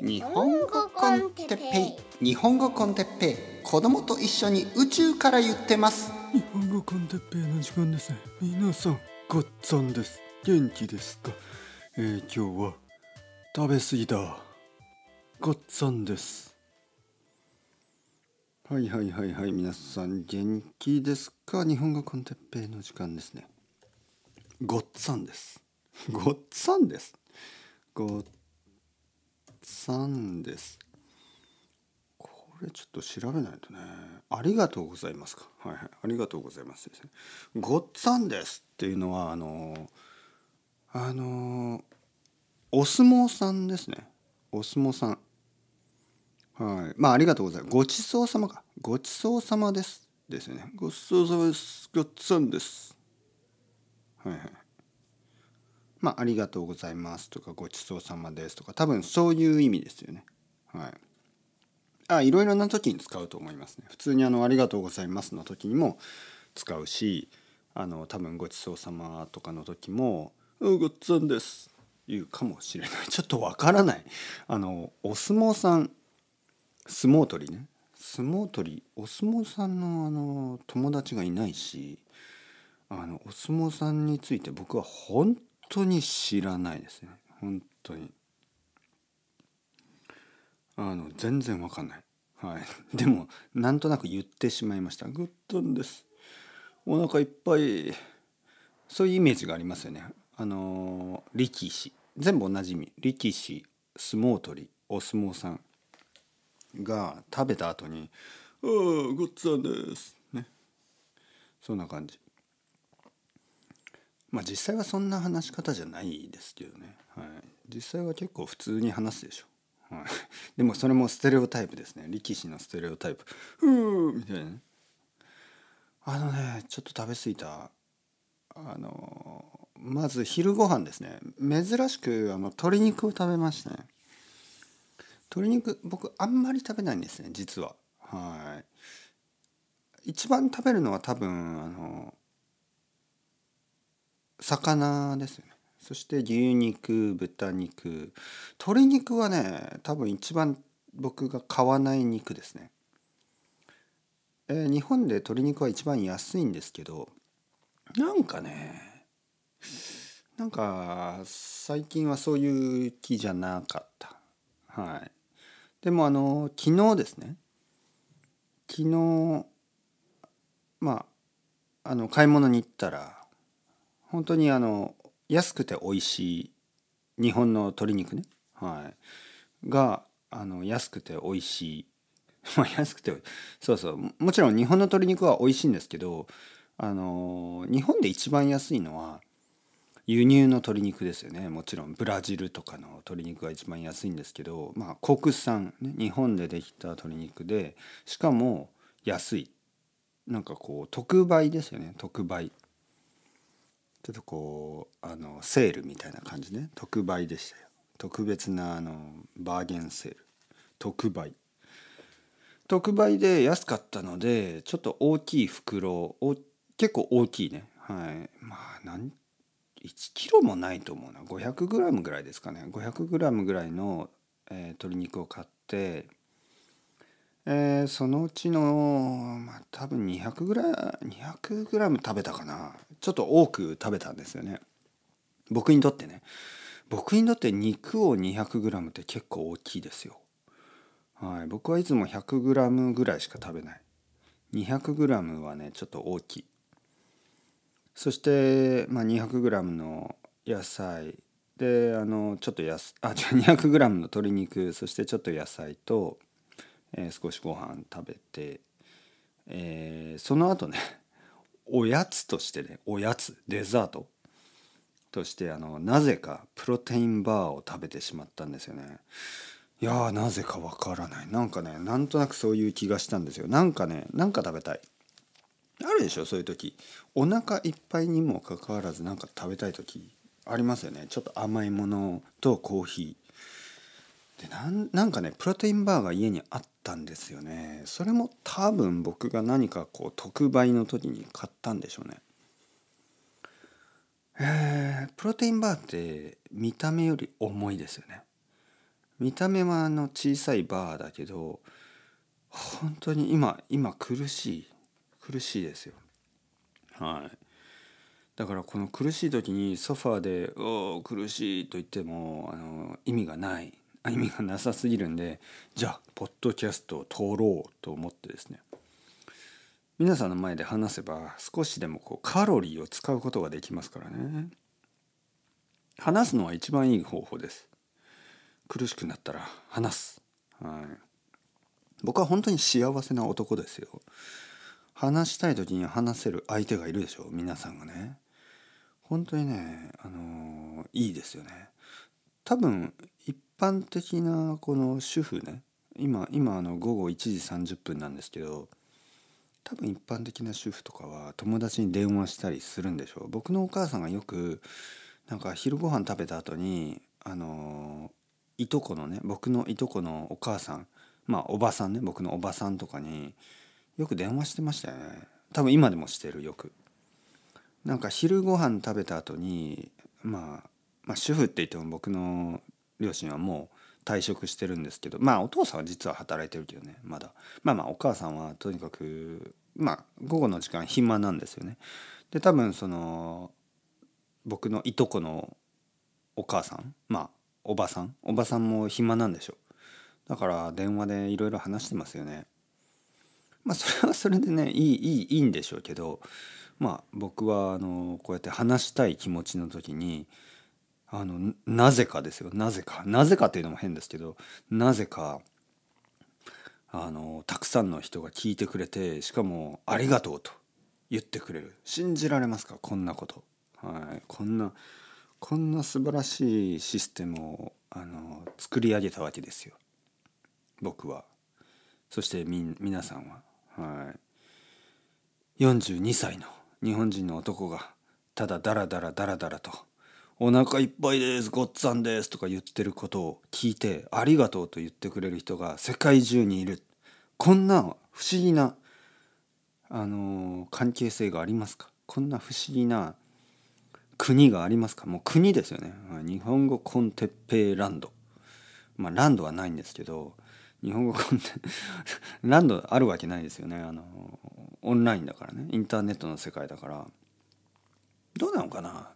日本語コンテッペイ。日本語コンテッペイ。子供と一緒に宇宙から言ってます。日本語コンテッペイの時間です。ね皆さんごっつぁんです。元気ですかえー、今日は食べ過ぎだ。ごっつぁんです。はいはいはいはい。皆さん元気ですか？日本語コンテッペイの時間ですね。ごっつぁんです。ごっつぁんです。ごっさんです。これちょっと調べないとね。ありがとうございますか？はいはい。ありがとうございますですね。ごっつぁんですっていうのはあのあのお相撲さんですね。お相撲さん。はい。まあありがとうございます。ごちそうさまか。ごちそうさまです。ですよね。ごちそうさまです。ごっつぁんです。はいはい。まあ、ありがとうございますとかごちそうさまですとか多分そういう意味ですよね。はい。あいろいろな時に使うと思いますね。普通にあのありがとうございますの時にも使うしあの多分ごちそうさまとかの時も「ごっつぁんです」言うかもしれない ちょっとわからないあのお相撲さん相撲取りね相撲取りお相撲さんのあの友達がいないしあのお相撲さんについて僕は本当に知らないですね。本当に。あの全然わかんない。はい。でもなんとなく言ってしまいました。グッドンです。お腹いっぱい。そういうイメージがありますよね。あの力士。全部同じ意味。力士相撲取りお相撲さん。が食べた後に「ああごっつぁんです」ね。そんな感じ。まあ実際はそんな話し方じゃないですけどね、はい、実際は結構普通に話すでしょ、はい、でもそれもステレオタイプですね。力士のステレオタイプ。ふーみたいなね。あのねちょっと食べ過ぎた。あのまず昼ご飯ですね。珍しくあの鶏肉を食べましたね。鶏肉僕あんまり食べないんですね実は。はい。一番食べるのは多分あの魚ですよね。そして牛肉豚肉。鶏肉はね多分一番僕が買わない肉ですね、えー、日本で鶏肉は一番安いんですけどなんかねなんか最近はそういう気じゃなかった。はい。でもあの昨日ですね。昨日まああの買い物に行ったら本当にあの安くて美味しい日本の鶏肉ね、はい、があの安くて美味しい。安くてそうそう。もちろん日本の鶏肉は美味しいんですけどあの日本で一番安いのは輸入の鶏肉ですよね。もちろんブラジルとかの鶏肉が一番安いんですけどまあ国産、ね、日本でできた鶏肉でしかも安い。なんかこう特売ですよね。特売。ちょっとこうあのセールみたいな感じね。特売でしたよ。特別なあのバーゲンセール。特売。特売で安かったのでちょっと大きい袋お結構大きいね。はい。まあ何1キロもないと思うな。500g ぐらいですかね。500g ぐらいの、えー、鶏肉を買ってえー、そのうちの、まあ、多分200グラ ,200 グラム食べたかな。ちょっと多く食べたんですよね。僕にとってね。僕にとって肉を200グラムって結構大きいですよ。はい。僕はいつも100グラムぐらいしか食べない。200グラムはねちょっと大きい。そして、まあ、200グラムの野菜。であのちょっとやすあ200グラムの鶏肉。そしてちょっと野菜とえー、少しご飯食べて、えー、その後ね おやつとしてねおやつデザートとしてあのなぜかプロテインバーを食べてしまったんですよね。いやなぜかわからない。なんかねなんとなくそういう気がしたんですよ。なんかねなんか食べたい。あるでしょそういう時。お腹いっぱいにもかかわらずなんか食べたい時ありますよね。ちょっと甘いものとコーヒー。でなんなんかねプロテインバーが家にあったんですよね。それも多分僕が何かこう特売の時に買ったんでしょうね。えー、プロテインバーって見た目より重いですよね。見た目はあの小さいバーだけど本当に今今苦しい苦しいですよ。はい。だからこの苦しい時にソファーで「おお苦しい」と言ってもあの意味がない。意味がなさすぎるんでじゃあポッドキャストを通ろうと思ってですね。皆さんの前で話せば少しでもこうカロリーを使うことができますからね。話すのは一番いい方法です。苦しくなったら話す、はい、僕は本当に幸せな男ですよ。話したい時に話せる相手がいるでしょう。皆さんがね。本当にねあのいいですよね。多分一般的なこの主婦ね今今あの午後1時30分なんですけど多分一般的な主婦とかは友達に電話したりするんでしょう。僕のお母さんがよくなんか昼ご飯食べた後にあのいとこのね僕のいとこのお母さんまあおばさんね僕のおばさんとかによく電話してましたよね。多分今でもしてるよく。なんか昼ご飯食べた後にまあまあ主婦って言っても僕の両親はもう退職してるんですけどまあお父さんは実は働いてるけどねまだ。まあまあお母さんはとにかくまあ午後の時間暇なんですよね。で多分その僕のいとこのお母さんまあおばさんおばさんも暇なんでしょだから電話でいろいろ話してますよね。まあそれはそれでねいいいいいいんでしょうけどまあ僕はあのこうやって話したい気持ちの時にあのなぜかですよ。なぜか。なぜかっていうのも変ですけどなぜかあのたくさんの人が聞いてくれてしかも「ありがとう」と言ってくれる。信じられますか？こんなこと。はい、こんなこんな素晴らしいシステムをあの作り上げたわけですよ。僕は。そしてみ皆さんは。はい。42歳の日本人の男がただダラダラダラダラと「お腹いっぱいですごっつぁんです」とか言ってることを聞いて「ありがとう」と言ってくれる人が世界中にいる。こんな不思議なあの関係性がありますか？こんな不思議な国がありますか？もう国ですよね。日本語コンテッペイランド。まあランドはないんですけど日本語コンテ ランドあるわけないですよね。あのオンラインだからね。インターネットの世界だから。どうなのかな？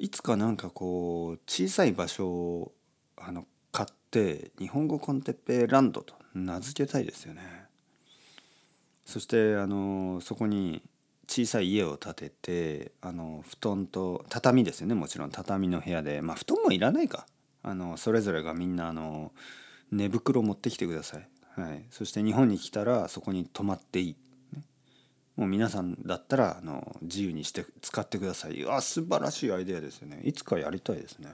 いつかなんかこう小さい場所をあの買って日本語コンテッペランドと名付けたいですよね。そしてあのそこに小さい家を建ててあの布団と畳ですよね。もちろん畳の部屋で。まあ布団もいらないか。あのそれぞれがみんなあの寝袋持ってきてください、はい、そして日本に来たらそこに泊まっていい、ね、もう皆さんだったらあの自由にして使ってください。あ素晴らしいアイデアですよね。いつかやりたいですね。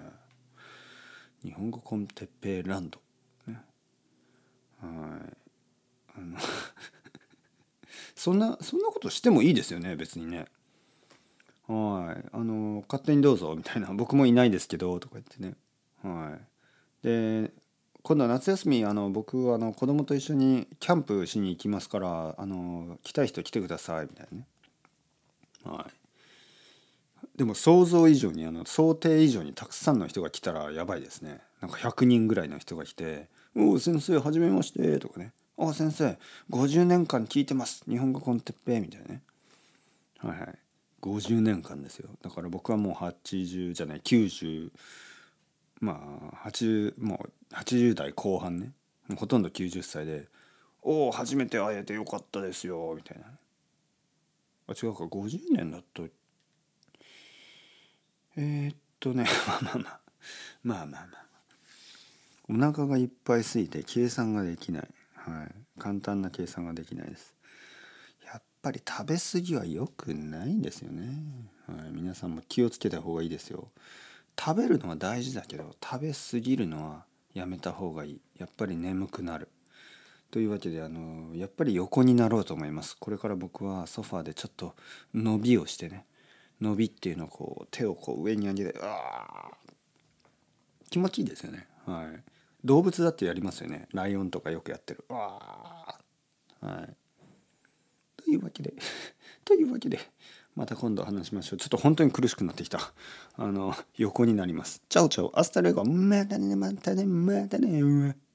日本語コンテッペイランド、ね、はい。あの そんなそんなことしてもいいですよね別にね。はい。あの勝手にどうぞみたいな。僕もいないですけどとか言ってね。はい。で今度は夏休みあの僕あの子供と一緒にキャンプしに行きますからあの来たい人来てくださいみたいなね。はい。でも想像以上にあの想定以上にたくさんの人が来たらやばいですね。なんか100人ぐらいの人が来て「おお先生はじめまして」とかねあ先生50年間聞いてます。日本語コンテッペみたいなね。はいはい。50年間ですよ。だから僕はもう80じゃない90まあ80もう80代後半ね。ほとんど90歳で「おお初めて会えてよかったですよ」みたいな。あ違うか50年だとえー、っとね まあまあまあ。まあまあまあ。お腹がいっぱいすぎて計算ができない。はい、簡単な計算ができないです。やっぱり食べ過ぎは良くないんですよね、はい、皆さんも気をつけた方がいいですよ。食べるのは大事だけど食べ過ぎるのはやめた方がいい。やっぱり眠くなる。というわけであのやっぱり横になろうと思います。これから僕はソファーでちょっと伸びをしてね伸びっていうのをこう手をこう上に上げてあ気持ちいいですよね。はい。動物だってやりますよね。ライオンとかよくやってる。わはい。というわけで というわけでまた今度話しましょう。ちょっと本当に苦しくなってきた。あの横になります。 Ciao ciao。 Hasta luego。またねまたねまたね。